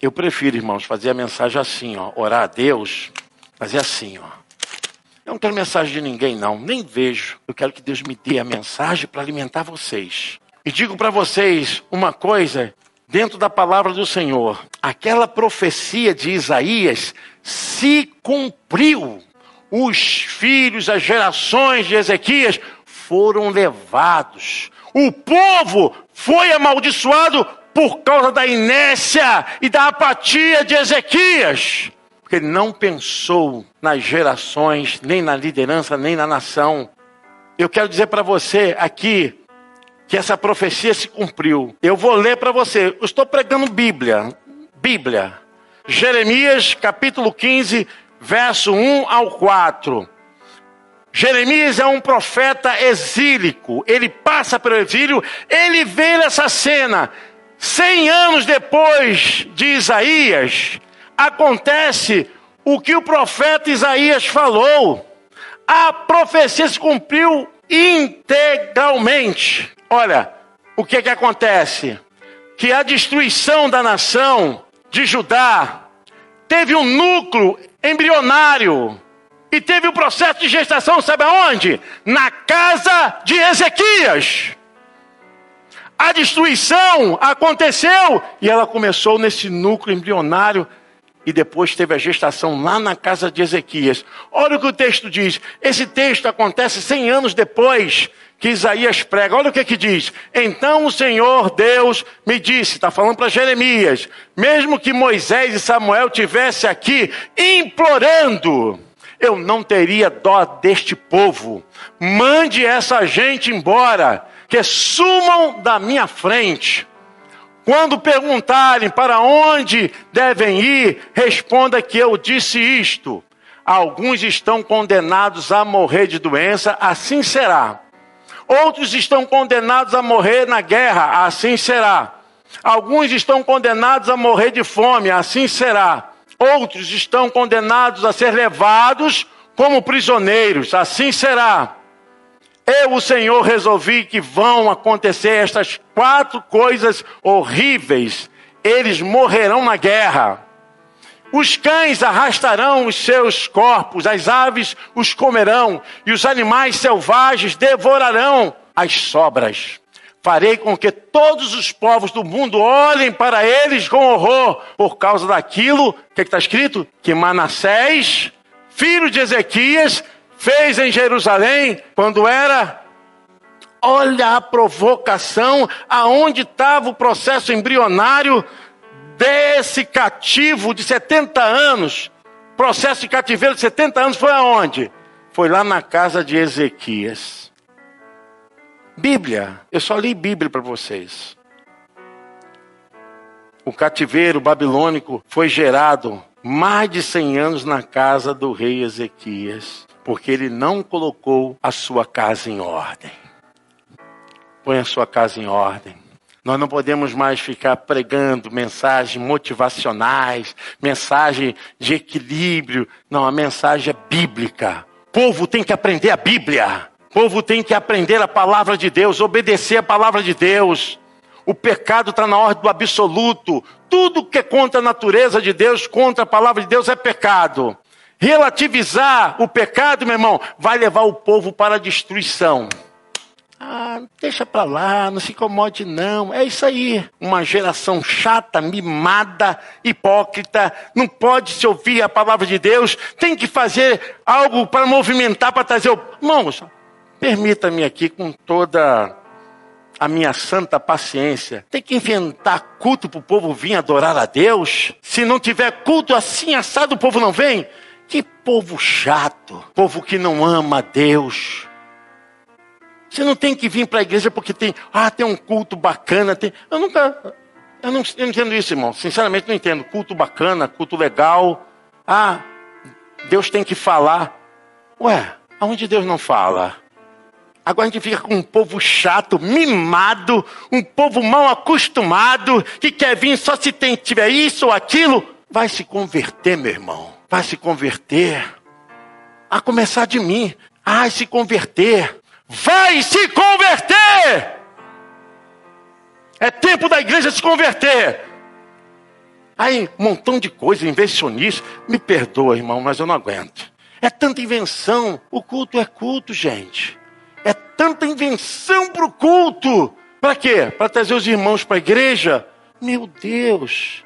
Eu prefiro, irmãos, fazer a mensagem assim, ó, orar a Deus, fazer assim, ó. Eu não quero mensagem de ninguém, não, nem vejo. Eu quero que Deus me dê a mensagem para alimentar vocês. E digo para vocês uma coisa, dentro da palavra do Senhor: aquela profecia de Isaías se cumpriu. Os filhos, as gerações de Ezequias foram levados o povo foi amaldiçoado por causa da inércia e da apatia de Ezequias, porque ele não pensou nas gerações, nem na liderança, nem na nação. Eu quero dizer para você aqui que essa profecia se cumpriu. Eu vou ler para você. Eu estou pregando Bíblia. Bíblia. Jeremias capítulo 15, verso 1 ao 4. Jeremias é um profeta exílico, ele passa pelo exílio, ele vê essa cena. Cem anos depois de Isaías, acontece o que o profeta Isaías falou. A profecia se cumpriu integralmente. Olha, o que que acontece? Que a destruição da nação de Judá teve um núcleo embrionário e teve o processo de gestação, sabe aonde? Na casa de Ezequias. A destruição aconteceu e ela começou nesse núcleo embrionário e depois teve a gestação lá na casa de Ezequias. Olha o que o texto diz. Esse texto acontece 100 anos depois que Isaías prega. Olha o que que diz. Então o Senhor Deus me disse, está falando para Jeremias, mesmo que Moisés e Samuel tivessem aqui implorando, eu não teria dó deste povo. Mande essa gente embora, que sumam da minha frente. Quando perguntarem para onde devem ir, responda que eu disse isto. Alguns estão condenados a morrer de doença, assim será. Outros estão condenados a morrer na guerra, assim será. Alguns estão condenados a morrer de fome, assim será outros estão condenados a ser levados como prisioneiros, assim será. Eu, o Senhor, resolvi que vão acontecer estas quatro coisas horríveis. Eles morrerão na guerra, Os cães arrastarão os seus corpos, as aves os comerão, e os animais selvagens devorarão as sobras. Farei com que todos os povos do mundo olhem para eles com horror, por causa daquilo, que está escrito? Que Manassés, filho de Ezequias, fez em Jerusalém, quando era Olha a provocação, aonde estava o processo embrionário desse cativo de 70 anos. Processo de cativeiro de 70 anos foi aonde? Foi lá na casa de Ezequias. Bíblia, eu só li Bíblia para vocês. O cativeiro babilônico foi gerado mais de 100 anos na casa do rei Ezequias, porque ele não colocou a sua casa em ordem. Põe a sua casa em ordem. Nós não podemos mais ficar pregando mensagens motivacionais, mensagem de equilíbrio. Não, a mensagem é bíblica. O povo tem que aprender a Bíblia. O povo tem que aprender a palavra de Deus, obedecer a palavra de Deus. O pecado está na ordem do absoluto. Tudo que é contra a natureza de Deus, contra a palavra de Deus, é pecado. Relativizar o pecado, meu irmão, vai levar o povo para a destruição. Ah, deixa pra lá, não se incomode não. É isso aí. Uma geração chata, mimada, hipócrita, não pode se ouvir a palavra de Deus, tem que fazer algo para movimentar, para trazer o. Irmãos, permita-me aqui com toda a minha santa paciência. Tem que inventar culto para o povo vir adorar a Deus? Se não tiver culto assim assado, o povo não vem? Que povo chato, povo que não ama a Deus você não tem que vir para a igreja porque tem, ah, tem um culto bacana. Tem... Eu nunca, eu não, eu não entendo isso, irmão. Sinceramente, não entendo. Culto bacana, culto legal. Ah, Deus tem que falar. Ué, aonde Deus não fala? Agora a gente fica com um povo chato, mimado, um povo mal acostumado, que quer vir só se tem, tiver isso ou aquilo. Vai se converter, meu irmão. Vai se converter. A começar de mim. Vai se converter vai se converter. É tempo da igreja se converter. Aí, um montão de coisa, invencionista. Me perdoa, irmão, mas eu não aguento. É tanta invenção. O culto é culto, gente. É tanta invenção para o culto. Para quê? Para trazer os irmãos para a igreja? Meu Deus.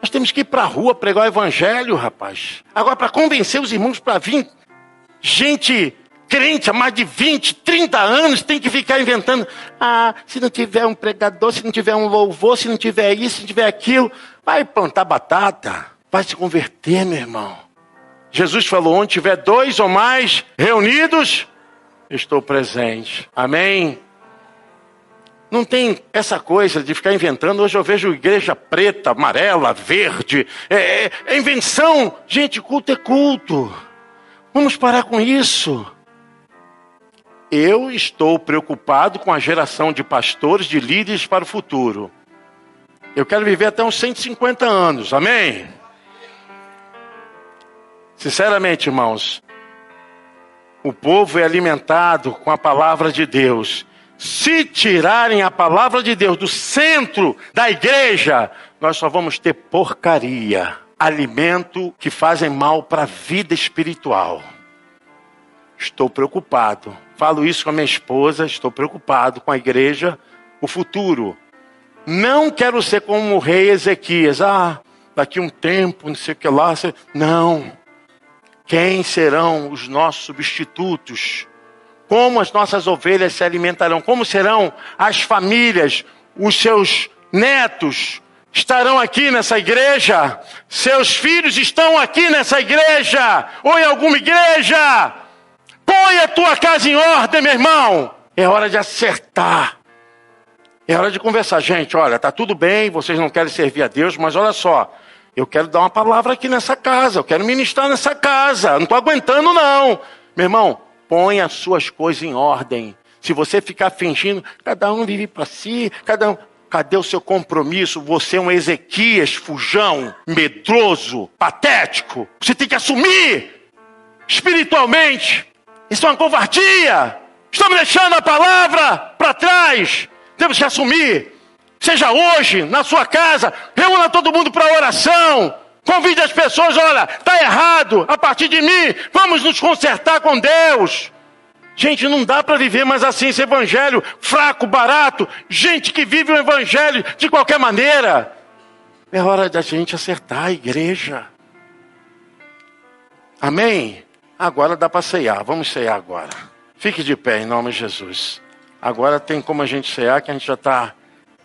Nós temos que ir para a rua pregar o evangelho, rapaz. Agora, para convencer os irmãos para vir, gente crente há mais de 20, 30 anos tem que ficar inventando. Ah, se não tiver um pregador, se não tiver um louvor, se não tiver isso, se não tiver aquilo, vai plantar batata, vai se converter, meu irmão. Jesus falou: onde tiver dois ou mais reunidos, estou presente. Amém? Não tem essa coisa de ficar inventando. Hoje eu vejo igreja preta, amarela, verde. É, é, é invenção. Gente, culto é culto. Vamos parar com isso. Eu estou preocupado com a geração de pastores, de líderes para o futuro. Eu quero viver até uns 150 anos, amém? Sinceramente, irmãos, o povo é alimentado com a palavra de Deus. Se tirarem a palavra de Deus do centro da igreja, nós só vamos ter porcaria, alimento que fazem mal para a vida espiritual. Estou preocupado Falo isso com a minha esposa, estou preocupado com a igreja, o futuro. Não quero ser como o rei Ezequias. Ah, daqui um tempo, não sei o que lá. Não. Quem serão os nossos substitutos? Como as nossas ovelhas se alimentarão? Como serão as famílias, os seus netos? Estarão aqui nessa igreja? Seus filhos estão aqui nessa igreja? Ou em alguma igreja? Põe a tua casa em ordem, meu irmão. É hora de acertar. É hora de conversar. Gente, olha, tá tudo bem, vocês não querem servir a Deus, mas olha só. Eu quero dar uma palavra aqui nessa casa. Eu quero ministrar nessa casa. Não estou aguentando, não. Meu irmão, põe as suas coisas em ordem. Se você ficar fingindo, cada um vive para si, cada um. Cadê o seu compromisso? Você é um Ezequias fujão, medroso, patético. Você tem que assumir espiritualmente isso é uma covardia. Estamos deixando a palavra para trás. Temos que assumir. Seja hoje, na sua casa, reúna todo mundo para oração. Convide as pessoas, olha, está errado, a partir de mim, vamos nos consertar com Deus. Gente, não dá para viver mais assim esse evangelho fraco, barato, gente que vive o evangelho de qualquer maneira. É hora da gente acertar a igreja. Amém? Agora dá para ceiar, vamos ceiar agora. Fique de pé em nome de Jesus. Agora tem como a gente ceiar, que a gente já está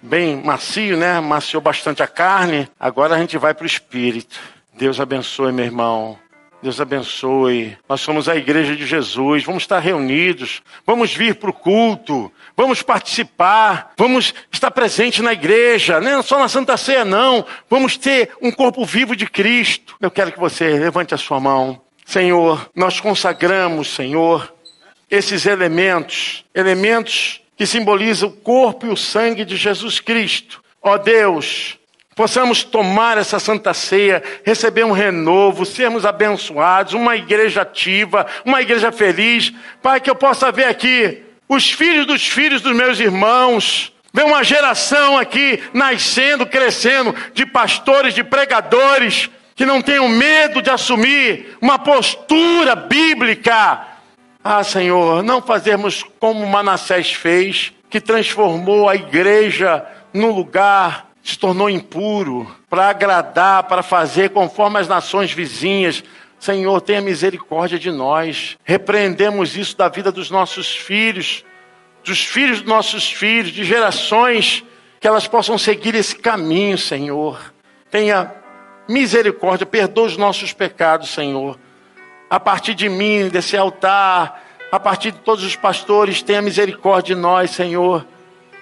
bem macio, né? Maciou bastante a carne. Agora a gente vai para o espírito. Deus abençoe, meu irmão. Deus abençoe. Nós somos a igreja de Jesus. Vamos estar reunidos. Vamos vir para o culto. Vamos participar. Vamos estar presente na igreja. Não é só na Santa Ceia, não. Vamos ter um corpo vivo de Cristo. Eu quero que você levante a sua mão. Senhor, nós consagramos, Senhor, esses elementos, elementos que simbolizam o corpo e o sangue de Jesus Cristo. Ó Deus, possamos tomar essa santa ceia, receber um renovo, sermos abençoados, uma igreja ativa, uma igreja feliz. Pai, que eu possa ver aqui os filhos dos filhos dos meus irmãos, ver uma geração aqui nascendo, crescendo, de pastores, de pregadores, que não tenham medo de assumir uma postura bíblica ah, Senhor, não fazermos como Manassés fez, que transformou a igreja num lugar, se tornou impuro, para agradar, para fazer conforme as nações vizinhas. Senhor, tenha misericórdia de nós. Repreendemos isso da vida dos nossos filhos, dos filhos dos nossos filhos, de gerações, que elas possam seguir esse caminho, Senhor. Tenha misericórdia, perdoa os nossos pecados, Senhor a partir de mim, desse altar, a partir de todos os pastores, tenha misericórdia de nós, Senhor,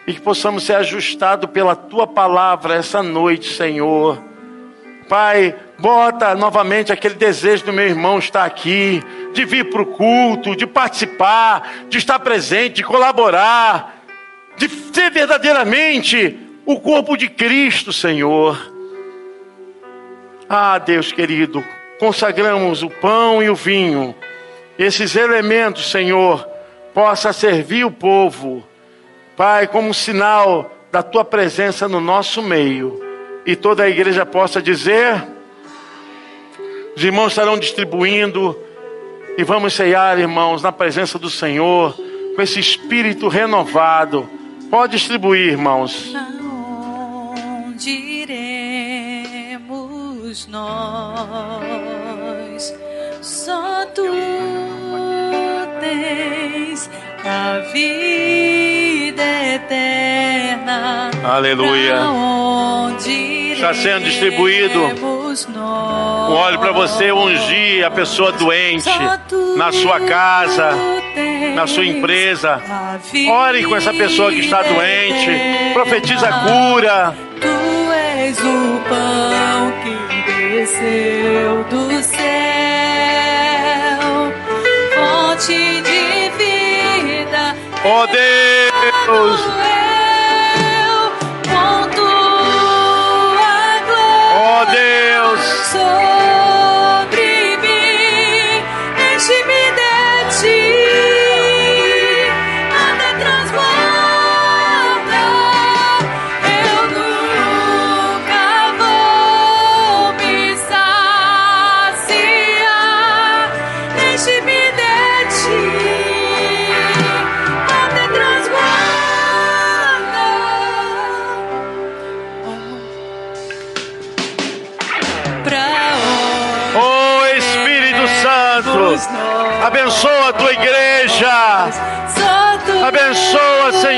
e que possamos ser ajustados pela tua palavra essa noite, Senhor. Pai, bota novamente aquele desejo do meu irmão estar aqui, de vir para o culto, de participar, de estar presente, de colaborar, de ser verdadeiramente o corpo de Cristo, Senhor. Ah, Deus querido, consagramos o pão e o vinho, esses elementos, Senhor, possa servir o povo, Pai, como sinal da tua presença no nosso meio, e toda a igreja possa dizer: os irmãos estarão distribuindo, e vamos ceiar, irmãos, na presença do Senhor, com esse espírito renovado. Pode distribuir, irmãos. Aonde iremos nós? Só tu tens a vida eterna. Aleluia. Está sendo distribuído um óleo para você ungir a pessoa doente na sua casa, na sua empresa. Ore com essa pessoa que está doente. Profetiza a cura. Tu és o pão que desceu do céu fonte de vida. Oh Deus!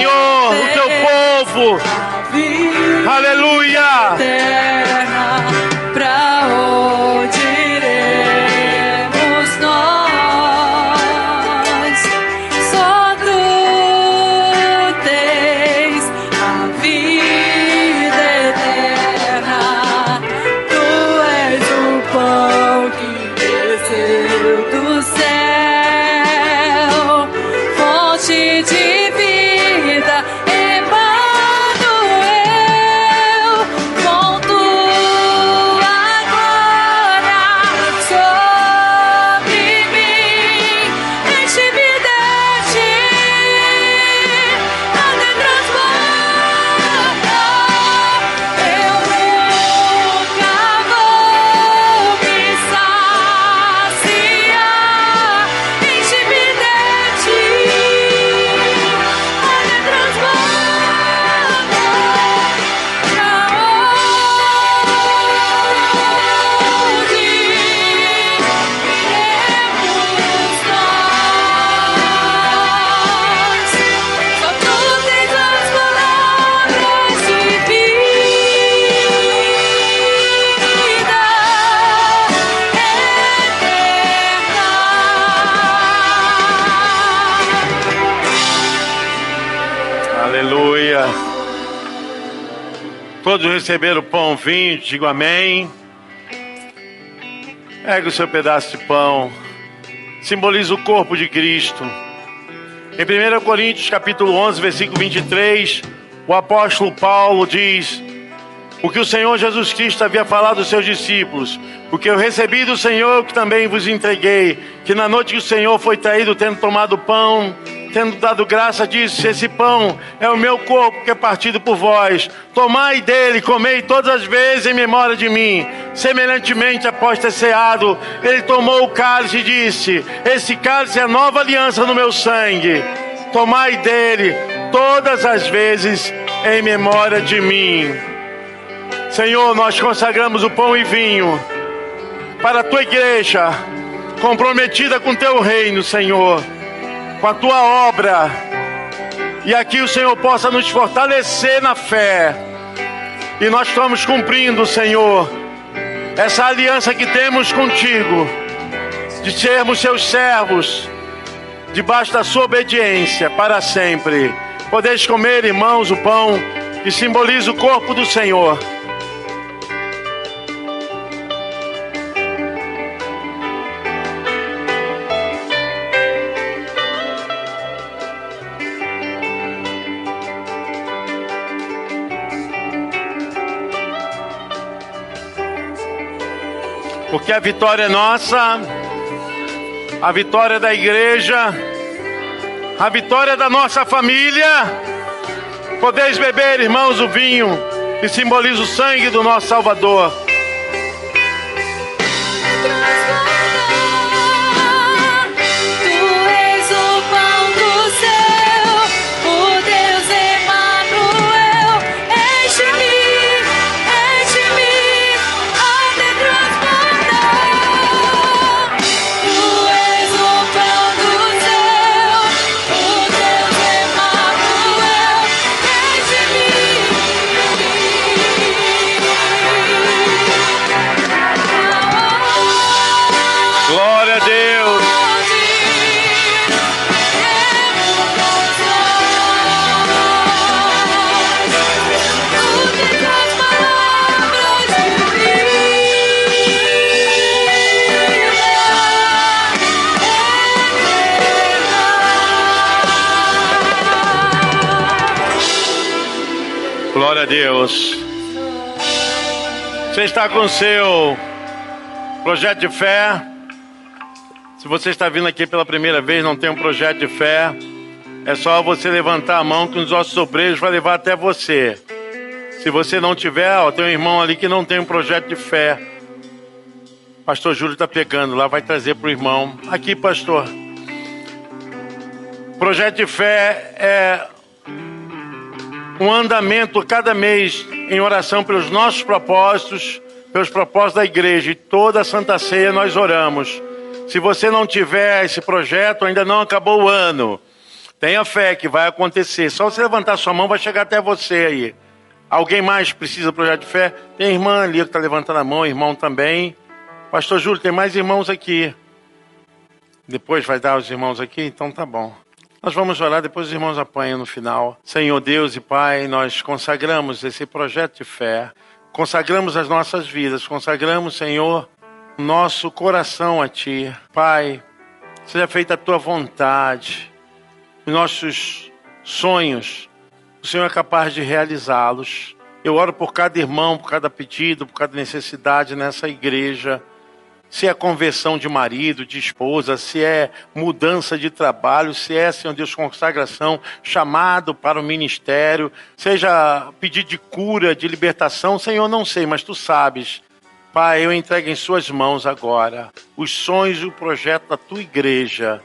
Senhor, o teu povo. Aleluia. Todos receberam o pão, vinho, digo amém. Pega o seu pedaço de pão. Simboliza o corpo de Cristo. Em 1 Coríntios capítulo 11, versículo 23, o apóstolo Paulo diz: O que o Senhor Jesus Cristo havia falado aos seus discípulos, o que eu recebi do Senhor, que também vos entreguei, que na noite que o Senhor foi traído, tendo tomado pão, tendo dado graça, disse: Esse pão é o meu corpo que é partido por vós. Tomai dele, comei todas as vezes em memória de mim. Semelhantemente, após ter ceado, ele tomou o cálice e disse: Esse cálice é a nova aliança no meu sangue. Tomai dele todas as vezes em memória de mim. Senhor, nós consagramos o pão e vinho para a tua igreja, comprometida com teu reino, Senhor com a tua obra. E aqui o Senhor possa nos fortalecer na fé. E nós estamos cumprindo, Senhor, essa aliança que temos contigo, de sermos seus servos, debaixo da sua obediência para sempre. Podeis comer, irmãos, o pão que simboliza o corpo do Senhor. Porque a vitória é nossa, a vitória da igreja, a vitória da nossa família. Podeis beber, irmãos, o vinho que simboliza o sangue do nosso Salvador. A Deus. Você está com seu projeto de fé. Se você está vindo aqui pela primeira vez, não tem um projeto de fé, é só você levantar a mão que os nossos obreiros vai levar até você. Se você não tiver, ó, tem um irmão ali que não tem um projeto de fé. Pastor Júlio está pegando lá, vai trazer para o irmão. Aqui, pastor. Projeto de fé é um andamento cada mês em oração pelos nossos propósitos, pelos propósitos da igreja e toda a Santa Ceia nós oramos. Se você não tiver esse projeto, ainda não acabou o ano. Tenha fé que vai acontecer. Só você levantar sua mão vai chegar até você aí. Alguém mais precisa do projeto de fé? Tem irmã ali que está levantando a mão, irmão também. Pastor Júlio, tem mais irmãos aqui. Depois vai dar os irmãos aqui? Então tá bom. Nós vamos orar, depois os irmãos apanham no final. Senhor Deus e Pai, nós consagramos esse projeto de fé, consagramos as nossas vidas, consagramos, Senhor, nosso coração a Ti. Pai, seja feita a Tua vontade, os nossos sonhos, o Senhor é capaz de realizá-los. Eu oro por cada irmão, por cada pedido, por cada necessidade nessa igreja se é conversão de marido, de esposa, se é mudança de trabalho, se é, Senhor Deus, consagração, chamado para o ministério, seja pedido de cura, de libertação, Senhor, não sei, mas tu sabes. Pai, eu entrego em Suas mãos agora os sonhos e o projeto da tua igreja.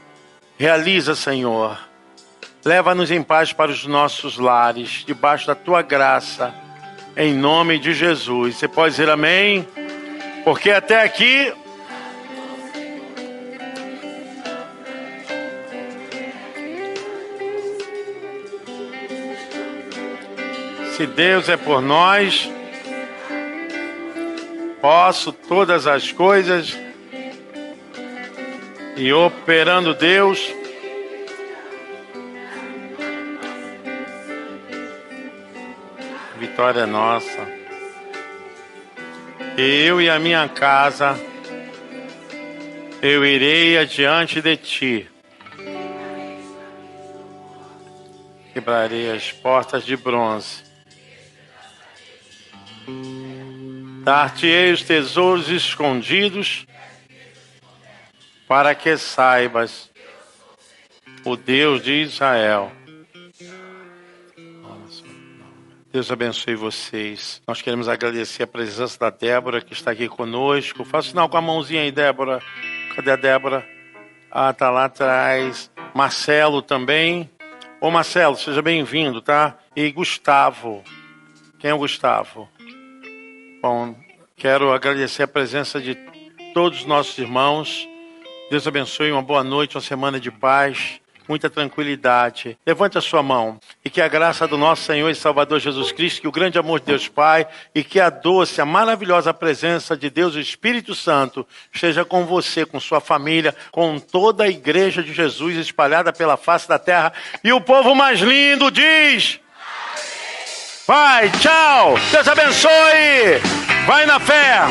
Realiza, Senhor. Leva-nos em paz para os nossos lares, debaixo da tua graça, em nome de Jesus. Você pode dizer amém? Porque até aqui Se Deus é por nós, posso todas as coisas e operando Deus. vitória é nossa. Eu e a minha casa, eu irei adiante de ti. Quebrarei as portas de bronze. Dar-te-ei os tesouros escondidos, para que saibas o Deus de Israel Deus abençoe vocês. Nós queremos agradecer a presença da Débora que está aqui conosco. Faça sinal com a mãozinha aí, Débora. Cadê a Débora? Ah, tá lá atrás. Marcelo também. Ô Marcelo, seja bem-vindo, tá? E Gustavo. Quem é o Gustavo? Bom, quero agradecer a presença de todos os nossos irmãos. Deus abençoe, uma boa noite, uma semana de paz muita tranquilidade. Levante a sua mão e que a graça do nosso Senhor e Salvador Jesus Cristo, que o grande amor de Deus Pai e que a doce, a maravilhosa presença de Deus, o Espírito Santo, esteja com você, com sua família, com toda a igreja de Jesus espalhada pela face da terra. E o povo mais lindo diz: Pai, tchau, Deus abençoe, vai na fé.